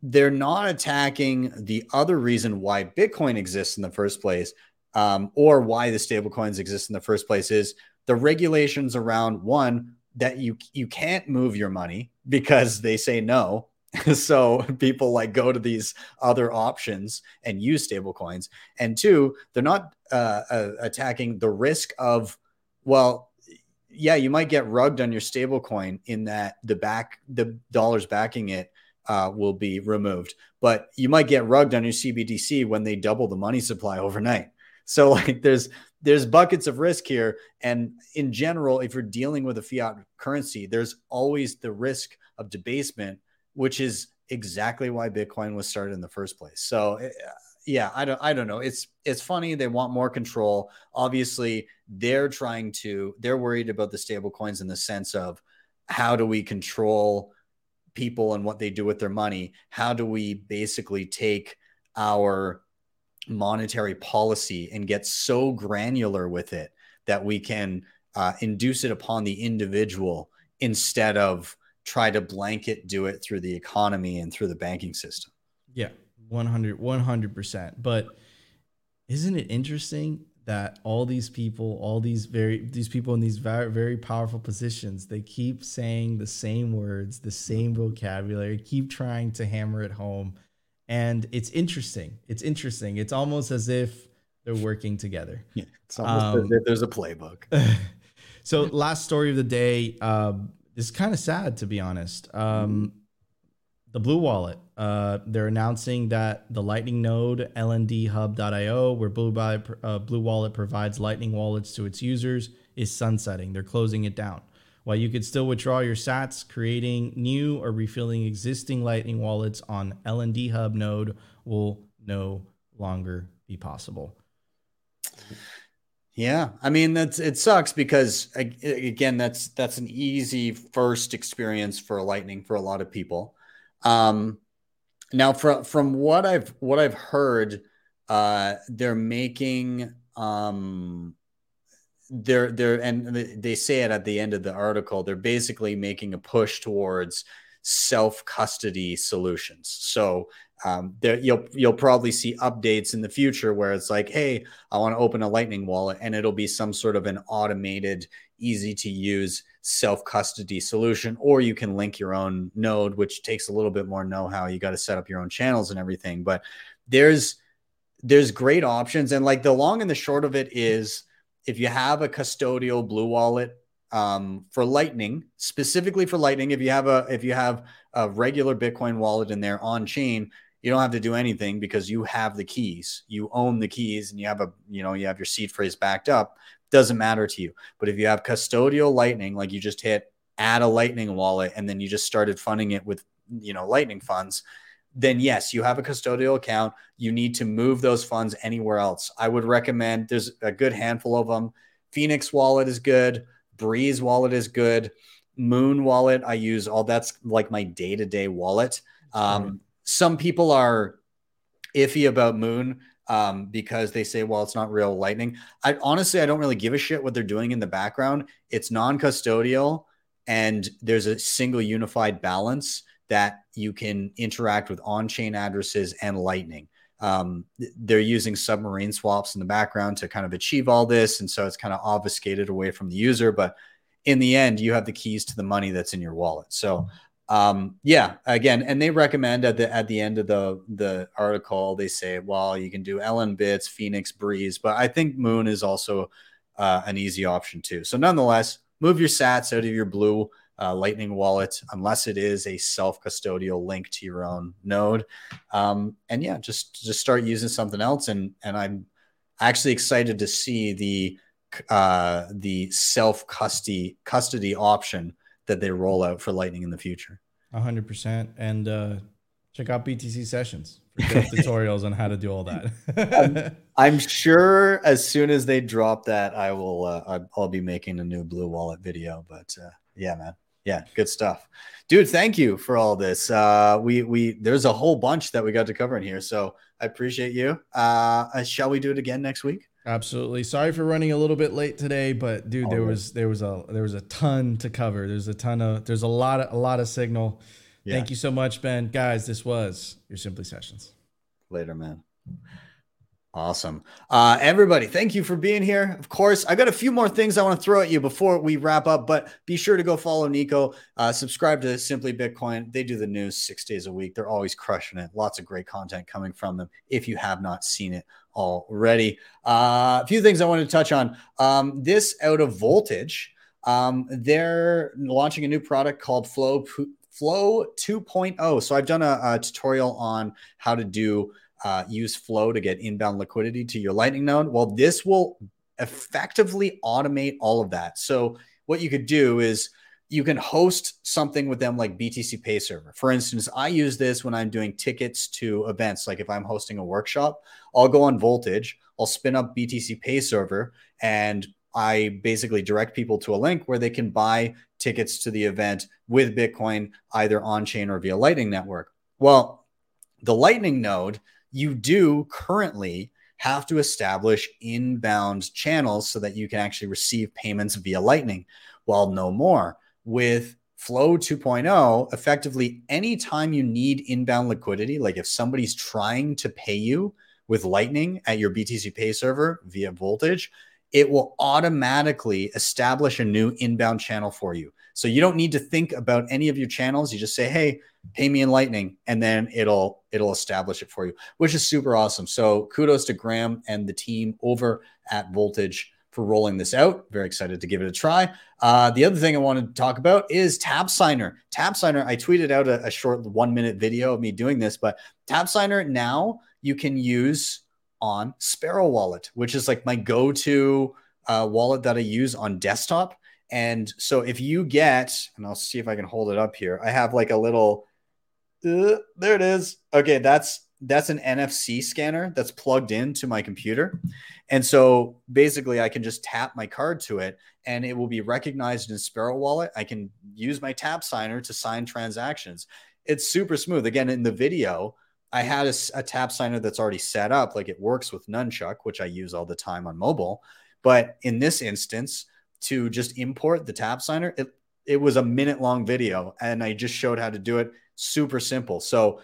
they're not attacking the other reason why Bitcoin exists in the first place, um, or why the stablecoins exist in the first place is the regulations around one that you you can't move your money because they say no. <laughs> so people like go to these other options and use stablecoins. And two, they're not uh, uh, attacking the risk of well, yeah, you might get rugged on your stablecoin in that the back the dollars backing it uh, will be removed. But you might get rugged on your CBDC when they double the money supply overnight. So like there's there's buckets of risk here, and in general, if you're dealing with a fiat currency, there's always the risk of debasement, which is exactly why Bitcoin was started in the first place. So eh, yeah, I don't I don't know. It's it's funny they want more control. Obviously, they're trying to they're worried about the stable coins in the sense of how do we control people and what they do with their money, how do we basically take our monetary policy and get so granular with it that we can uh, induce it upon the individual instead of try to blanket do it through the economy and through the banking system. Yeah, 100 100%. But isn't it interesting that all these people, all these very these people in these very very powerful positions, they keep saying the same words, the same vocabulary, keep trying to hammer it home, and it's interesting. It's interesting. It's almost as if they're working together. Yeah, it's almost Um, as if there's a playbook. <laughs> So, last story of the day. Um, is kind of sad to be honest. Um, the BlueWallet. Uh, they're announcing that the Lightning node lndhub.io, where Blue, uh, BlueWallet provides Lightning wallets to its users, is sunsetting. They're closing it down. While you could still withdraw your Sats, creating new or refilling existing Lightning wallets on LndHub node will no longer be possible. Yeah, I mean that's it sucks because again that's that's an easy first experience for Lightning for a lot of people. Um, now from from what I've what I've heard, uh, they're making um, they're they're and they say it at the end of the article. They're basically making a push towards self custody solutions. So um, there you'll you'll probably see updates in the future where it's like, hey, I want to open a Lightning wallet, and it'll be some sort of an automated, easy to use self custody solution, or you can link your own node, which takes a little bit more know how. You got to set up your own channels and everything, but there's there's great options, and like the long and the short of it is, if you have a custodial BlueWallet um, for Lightning, specifically for Lightning, if you have a if you have a regular Bitcoin wallet in there on chain, you don't have to do anything because you have the keys. You own the keys, and you have a you know you have your seed phrase backed up. Doesn't matter to you. But if you have custodial Lightning, like you just hit add a Lightning wallet, and then you just started funding it with you know Lightning funds, then yes, you have a custodial account. You need to move those funds anywhere else. I would recommend. There's a good handful of them. Phoenix Wallet is good. Breeze Wallet is good. Muun Wallet, I use all that's like my day to day wallet. Um, some people are iffy about Muun um, because they say, well, it's not real Lightning. I honestly, I don't really give a shit what they're doing in the background. It's non custodial and there's a single unified balance that you can interact with on chain addresses and Lightning. Um, they're using submarine swaps in the background to kind of achieve all this. And so it's kind of obfuscated away from the user. But in the end, you have the keys to the money that's in your wallet. So, um, yeah, again, and they recommend at the at the end of the the article, they say, well, you can do LNbits, Phoenix Breeze, but I think Muun is also uh, an easy option too. So, nonetheless, move your Sats out of your Blue uh, Lightning wallet unless it is a self custodial link to your own node, um, and yeah, just just start using something else. And and I'm actually excited to see the uh, the self custody custody option that they roll out for Lightning in the future. hundred percent. And uh, check out BTC sessions for <laughs> tutorials on how to do all that. <laughs> I'm sure as soon as they drop that, I will. Uh, I'll be making a new BlueWallet video. But uh, yeah, man, yeah, good stuff, dude. Thank you for all this. Uh, we we there's a whole bunch that we got to cover in here, so I appreciate you. Uh, shall we do it again next week? Absolutely. Sorry for running a little bit late today, but dude, there All right. was there was a there was a ton to cover. There's a ton of there's a lot of a lot of signal. Yeah. Thank you so much, Ben. Guys, this was your Simply Sessions. later, man. Awesome. Uh, everybody, thank you for being here. Of course, I got a few more things I want to throw at you before we wrap up, but be sure to go follow Nico. Uh, subscribe to Simply Bitcoin. They do the news six days a week. They're always crushing it. Lots of great content coming from them if you have not seen it already. Uh, a few things I wanted to touch on. Um, this out of voltage, um, they're launching a new product called Flow Flow 2.0. So I've done a, a tutorial on how to do uh, use Flow to get inbound liquidity to your Lightning node. Well, this will effectively automate all of that. So what you could do is you can host something with them like BTC Pay Server. For instance, I use this when I'm doing tickets to events. Like if I'm hosting a workshop, I'll go on Voltage, I'll spin up BTC Pay Server, and I basically direct people to a link where they can buy tickets to the event with Bitcoin, either on chain or via Lightning Network. Well, the Lightning node, you do currently have to establish inbound channels so that you can actually receive payments via Lightning. Well, no more. With Flow 2.0, effectively, anytime you need inbound liquidity, like if somebody's trying to pay you with Lightning at your BTC Pay server via Voltage, it will automatically establish a new inbound channel for you. So you don't need to think about any of your channels. You just say, "Hey, pay me in Lightning," and then it'll it'll establish it for you, which is super awesome. So kudos to Graham and the team over at Voltage for rolling this out. Very excited to give it a try. Uh, the other thing I wanted to talk about is Tapsigner. Tab Signer, I tweeted out a, a short one minute video of me doing this, but Tapsigner now you can use on Sparrow Wallet, which is like my go to uh, wallet that I use on desktop. And so if you get, and I'll see if I can hold it up here, I have like a little, uh, there it is. Okay, that's that's an NFC scanner that's plugged into my computer. And so basically, I can just tap my card to it and it will be recognized in Sparrow Wallet. I can use my Tapsigner to sign transactions. It's super smooth. Again, in the video, I had a, a Tapsigner that's already set up, like it works with Nunchuk, which I use all the time on mobile. But in this instance, to just import the Tapsigner, it, it was a minute long video and I just showed how to do it. Super simple. So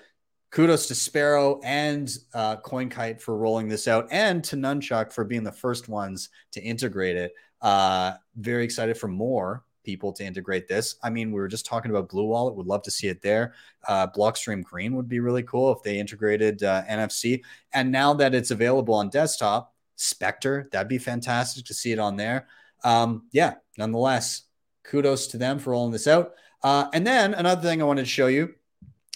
kudos to Sparrow and uh, CoinKite for rolling this out, and to Nunchuk for being the first ones to integrate it. Uh, very excited for more people to integrate this. I mean, we were just talking about BlueWallet. Would love to see it there. Uh, Blockstream Green would be really cool if they integrated uh, NFC. And now that it's available on desktop, Spectre, that'd be fantastic to see it on there. Um, yeah, nonetheless, kudos to them for rolling this out. Uh, and then another thing I wanted to show you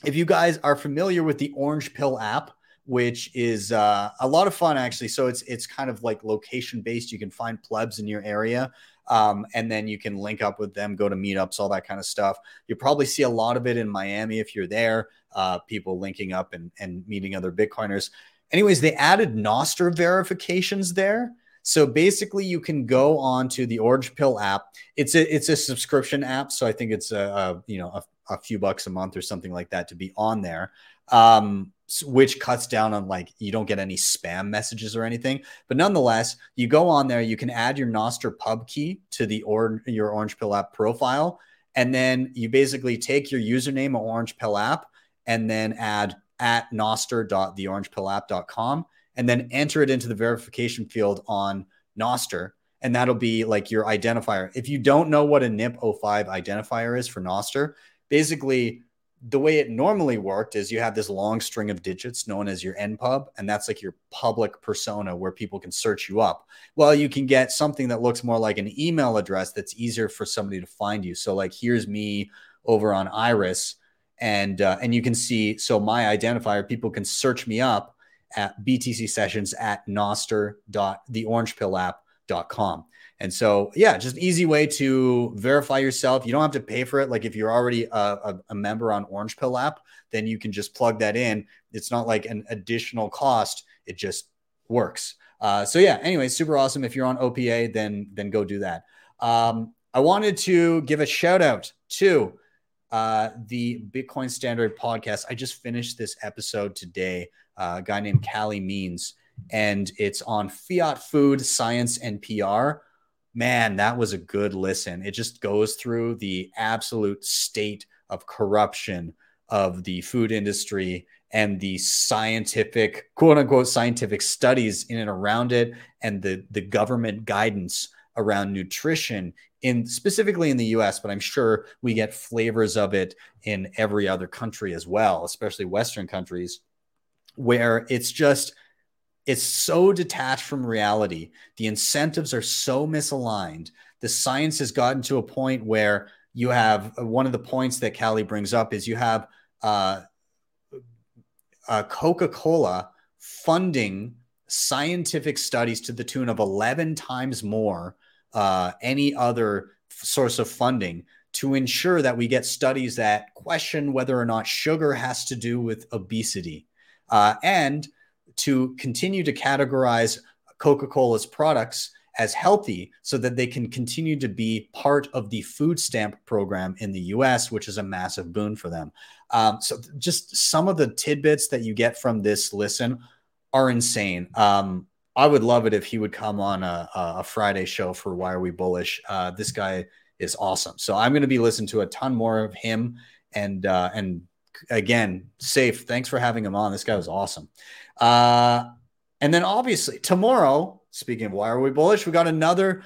if you guys are familiar with the Orange Pill app, which is uh, a lot of fun actually. So it's it's kind of like location based. You can find plebs in your area, um, and then you can link up with them, go to meetups, all that kind of stuff. You probably see a lot of it in Miami if you're there. Uh, people linking up and and meeting other Bitcoiners. Anyways, they added Nostr verifications there. So basically, you can go on to the Orange Pill app. It's a it's a subscription app, so I think it's a, a you know a a few bucks a month or something like that to be on there um, which cuts down on like you don't get any spam messages or anything but nonetheless you go on there you can add your Nostr pub key to the or your orange pill app profile and then you basically take your username of orange pill app and then add at nostr.theorangepillapp.com and then enter it into the verification field on Nostr and that'll be like your identifier. If you don't know what a NIP05 identifier is for Nostr, basically the way it normally worked is you have this long string of digits known as your npub and that's like your public persona where people can search you up well you can get something that looks more like an email address that's easier for somebody to find you so like here's me over on iris and uh, and you can see so my identifier people can search me up at btc sessions at nostr.theorangepillapp.com and so, yeah, just easy way to verify yourself. You don't have to pay for it. Like if you're already a, a, a, member on Orange Pill app, then you can just plug that in. It's not like an additional cost. It just works. Uh, so yeah, anyway, super awesome. If you're on OPA, then then go do that. Um, I wanted to give a shout out to uh, the Bitcoin Standard podcast. I just finished this episode today. Uh, a guy named Calley Means, and it's on fiat food, science, and PR man, that was a good listen. It just goes through the absolute state of corruption of the food industry and the scientific quote unquote scientific studies in and around it and the the government guidance around nutrition in specifically in the US but I'm sure we get flavors of it in every other country as well especially western countries where it's just it's so detached from reality. The incentives are so misaligned. The science has gotten to a point where you have uh, one of the points that Calley brings up is you have uh, uh, Coca Cola funding scientific studies to the tune of 11 times more uh, any other source of funding to ensure that we get studies that question whether or not sugar has to do with obesity. Uh, and to continue to categorize Coca Cola's products as healthy so that they can continue to be part of the food stamp program in the US, which is a massive boon for them. Um, so, just some of the tidbits that you get from this listen are insane. Um, I would love it if he would come on a, a Friday show for Why Are We Bullish. Uh, this guy is awesome. So, I'm going to be listening to a ton more of him and, uh, and again, Saif. Thanks for having him on. This guy was awesome. Uh, and then obviously tomorrow, speaking of why are we bullish, we got another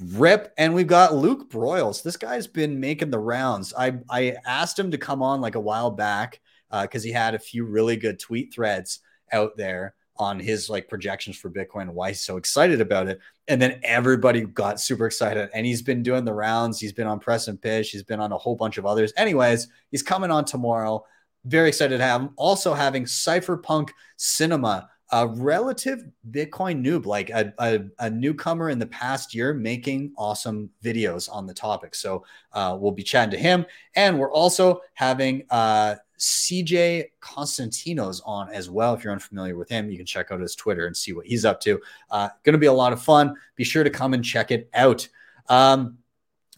Rip, and we've got Luke Broyles. This guy's been making the rounds. I I asked him to come on like a while back because uh, he had a few really good tweet threads out there on his like projections for Bitcoin why he's so excited about it. And then everybody got super excited. And he's been doing the rounds. He's been on Preston Pysh. He's been on a whole bunch of others. Anyways, he's coming on tomorrow. Very excited to have him. Also having Cypherpunk Cinema, a relative Bitcoin noob, like a, a, a, newcomer in the past year, making awesome videos on the topic. So uh, we'll be chatting to him. And we're also having uh, CJ Konstantinos on as well. If you're unfamiliar with him, you can check out his Twitter and see what he's up to. Uh, going to be a lot of fun. Be sure to come and check it out. Um,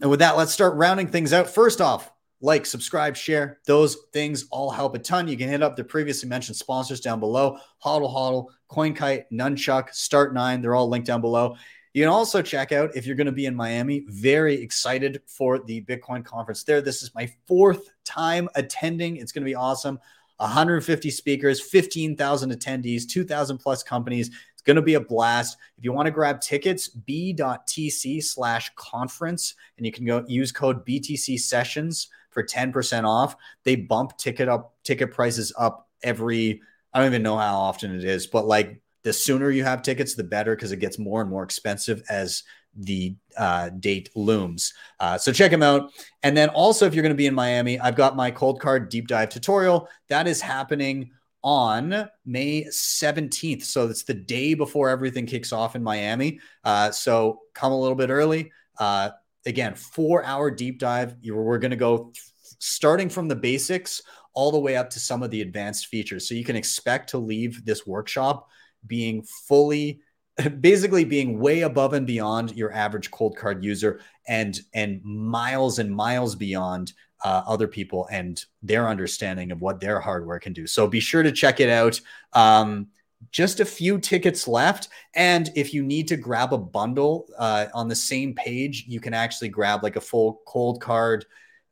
and with that, let's start rounding things out. First off, like, subscribe, share. Those things all help a ton. You can hit up the previously mentioned sponsors down below Hodl Hodl, CoinKite, Nunchuk, Start9. They're all linked down below. You can also check out if you're going to be in Miami. Very excited for the Bitcoin conference there. This is my fourth time attending. It's going to be awesome. 150 speakers, 15,000 attendees, 2,000 plus companies. It's going to be a blast. If you want to grab tickets, b.tc slash conference, and you can go use code BTC sessions for 10% off. They bump ticket up ticket prices up every I don't even know how often it is, but like the sooner you have tickets, the better because it gets more and more expensive as the uh, date looms. Uh, so check them out. And then also, if you're going to be in Miami, I've got my Coldcard deep dive tutorial that is happening on May 17th. So it's the day before everything kicks off in Miami. Uh, so come a little bit early. Uh, again, four hour deep dive. We're going to go starting from the basics all the way up to some of the advanced features. So you can expect to leave this workshop being fully <laughs> basically being way above and beyond your average Coldcard user and and miles and miles beyond uh, other people and their understanding of what their hardware can do. So be sure to check it out. Um, just a few tickets left. And if you need to grab a bundle uh, on the same page you can actually grab like a full Coldcard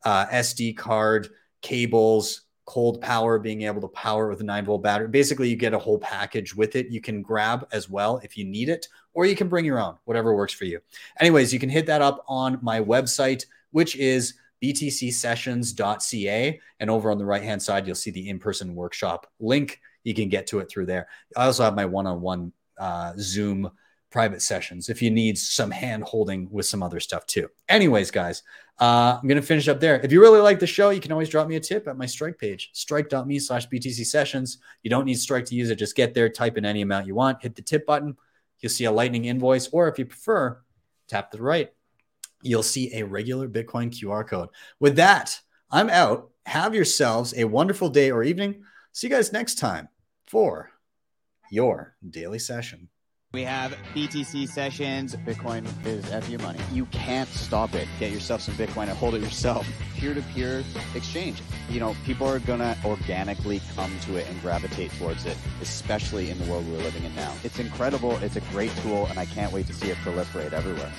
uh, sd card cables Coldpower, being able to power with a nine volt battery. Basically, you get a whole package with it. You can grab as well if you need it, or you can bring your own, whatever works for you. Anyways, you can hit that up on my website, which is btcsessions.ca. And over on the right hand side, you'll see the in person workshop link. You can get to it through there. I also have my one on one Zoom private sessions if you need some hand holding with some other stuff too. Anyways, guys, uh, I'm going to finish up there. If you really like the show, you can always drop me a tip at my strike page, strike.me slash BTC sessions. You don't need strike to use it. Just get there, type in any amount you want, hit the tip button. You'll see a lightning invoice, or if you prefer, tap the right. You'll see a regular Bitcoin QR code. With that, I'm out. Have yourselves a wonderful day or evening. See you guys next time for your daily session. We have BTC sessions. Bitcoin is FU money. You can't stop it. Get yourself some Bitcoin and hold it yourself. Peer to peer exchange. You know, people are going to organically come to it and gravitate towards it, especially in the world we're living in now. It's incredible. It's a great tool, and I can't wait to see it proliferate everywhere.